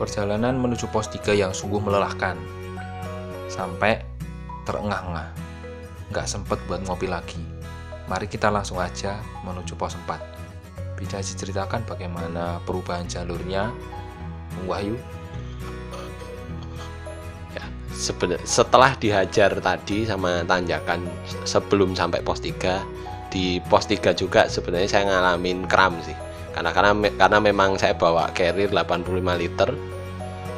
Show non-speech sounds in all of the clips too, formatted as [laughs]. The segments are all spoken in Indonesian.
Perjalanan menuju pos 3 yang sungguh melelahkan. Sampai terengah-engah. Nggak sempet buat ngopi lagi. Mari kita langsung aja menuju pos 4. Bisa diceritakan bagaimana perubahan jalurnya, Bung Wahyu? Ya, setelah dihajar tadi sama tanjakan sebelum sampai pos 3 di pos 3 juga sebenarnya saya ngalamin kram sih karena karena karena memang saya bawa carrier 85 liter.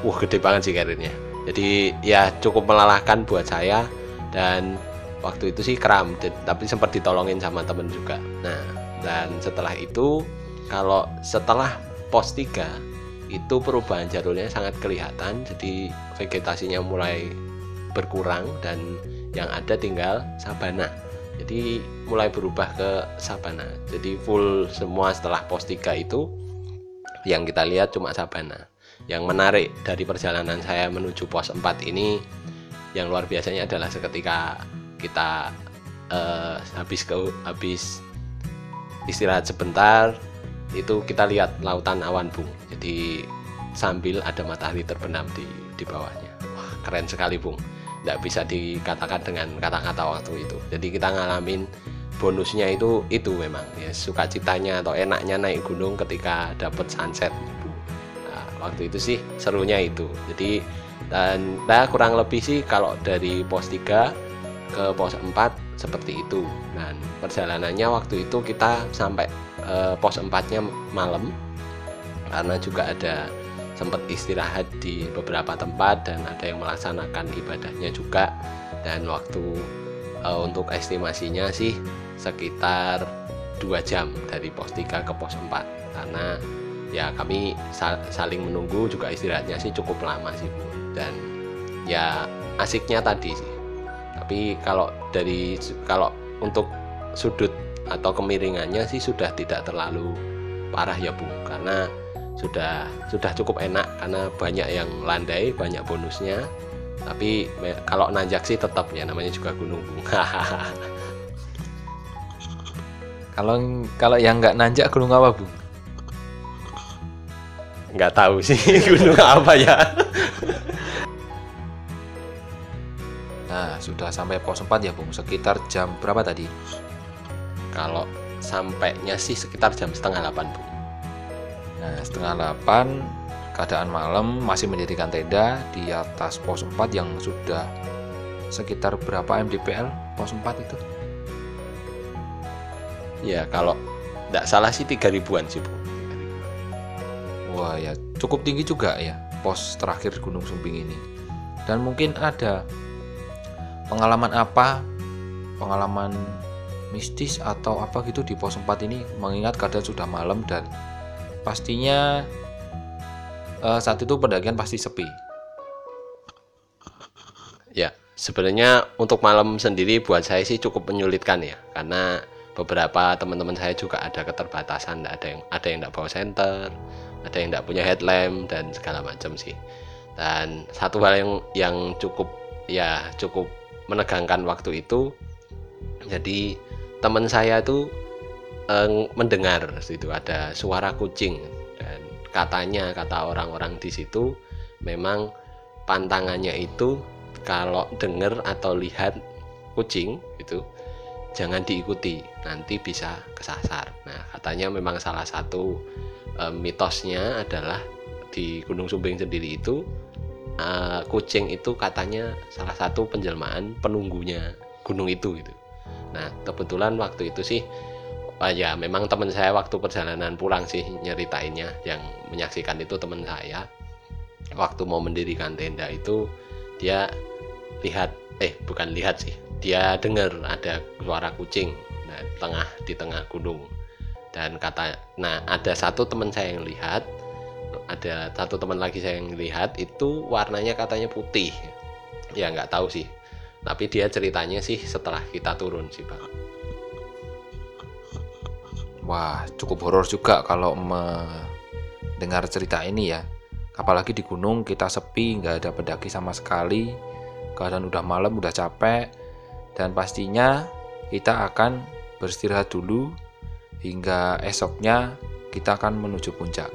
Wah gede banget sih carriernya. Jadi ya cukup melelahkan buat saya. Dan waktu itu sih kram tapi sempat ditolongin sama temen juga. Nah dan setelah itu kalau setelah pos 3 itu perubahan jalurnya sangat kelihatan. Jadi vegetasinya mulai berkurang dan yang ada tinggal sabana jadi mulai berubah ke sabana. Jadi full semua setelah pos 3 itu yang kita lihat cuma sabana. Yang menarik dari perjalanan saya menuju pos 4 ini yang luar biasanya adalah seketika kita eh, habis ke habis istirahat sebentar itu kita lihat lautan awan bung. Jadi sambil ada matahari terbenam di di bawahnya. Wah keren sekali bung tidak bisa dikatakan dengan kata-kata waktu itu. Jadi kita ngalamin bonusnya itu itu memang. Ya sukacitanya atau enaknya naik gunung ketika dapat sunset. Nah, waktu itu sih serunya itu. Jadi dan nah, kurang lebih sih kalau dari pos 3 ke pos 4 seperti itu. Dan perjalanannya waktu itu kita sampai eh, pos 4 nya malam. Karena juga ada sempat istirahat di beberapa tempat dan ada yang melaksanakan ibadahnya juga. Dan waktu eh, untuk estimasinya sih sekitar dua jam dari pos 3 ke pos 4 karena ya kami sa- saling menunggu juga istirahatnya sih cukup lama sih Bu. Dan ya asiknya tadi sih. Tapi kalau dari kalau untuk sudut atau kemiringannya sih sudah tidak terlalu parah ya Bu. Karena sudah sudah cukup enak karena banyak yang landai banyak bonusnya tapi kalau nanjak sih tetap ya namanya juga gunung [laughs] Kalau kalau yang nggak nanjak gunung apa, Bu? nggak tahu sih [laughs] gunung apa ya [laughs] Nah, sudah sampai pos 4 ya, Bung. Sekitar jam berapa tadi? kalau sampainya sih sekitar jam setengah delapan Bu Nah, setengah 8 keadaan malam masih mendirikan tenda di atas pos 4 yang sudah sekitar berapa mdpl pos 4 itu? ya kalau nggak salah sih tiga ribuan sih Bu Wah ya cukup tinggi juga ya pos terakhir Gunung Sumbing ini. Dan mungkin ada pengalaman apa, pengalaman mistis atau apa gitu di pos 4 ini mengingat keadaan sudah malam dan pastinya eh, saat itu pendakian pasti sepi. Ya, sebenarnya untuk malam sendiri buat saya sih cukup menyulitkan ya, karena beberapa teman-teman saya juga ada keterbatasan, ada yang ada yang tidak bawa senter, ada yang tidak punya headlamp dan segala macam sih. Dan satu hal yang yang cukup ya cukup menegangkan waktu itu, jadi teman saya itu eh, mendengar situ ada suara kucing. Dan katanya kata orang-orang di situ memang pantangannya itu kalau dengar atau lihat kucing itu jangan diikuti nanti bisa kesasar. Nah katanya memang salah satu eh, mitosnya adalah di Gunung Sumbing sendiri itu eh, kucing itu katanya salah satu penjelmaan penunggunya gunung itu gitu. Nah kebetulan waktu itu sih ah, ya memang teman saya waktu perjalanan pulang sih nyeritainnya. Yang menyaksikan itu teman saya. Waktu mau mendirikan tenda itu dia lihat eh bukan lihat sih. Dia dengar ada suara kucing nah, tengah di tengah gunung. Dan kata nah ada satu teman saya yang lihat ada satu teman lagi saya yang lihat itu warnanya katanya putih. Ya nggak tahu sih. Tapi dia ceritanya sih setelah kita turun sih bang Wah, cukup horor juga kalau mendengar cerita ini ya. Apalagi di gunung kita sepi, nggak ada pendaki sama sekali. Keadaan udah malam, udah capek. Dan pastinya kita akan beristirahat dulu hingga esoknya kita akan menuju puncak.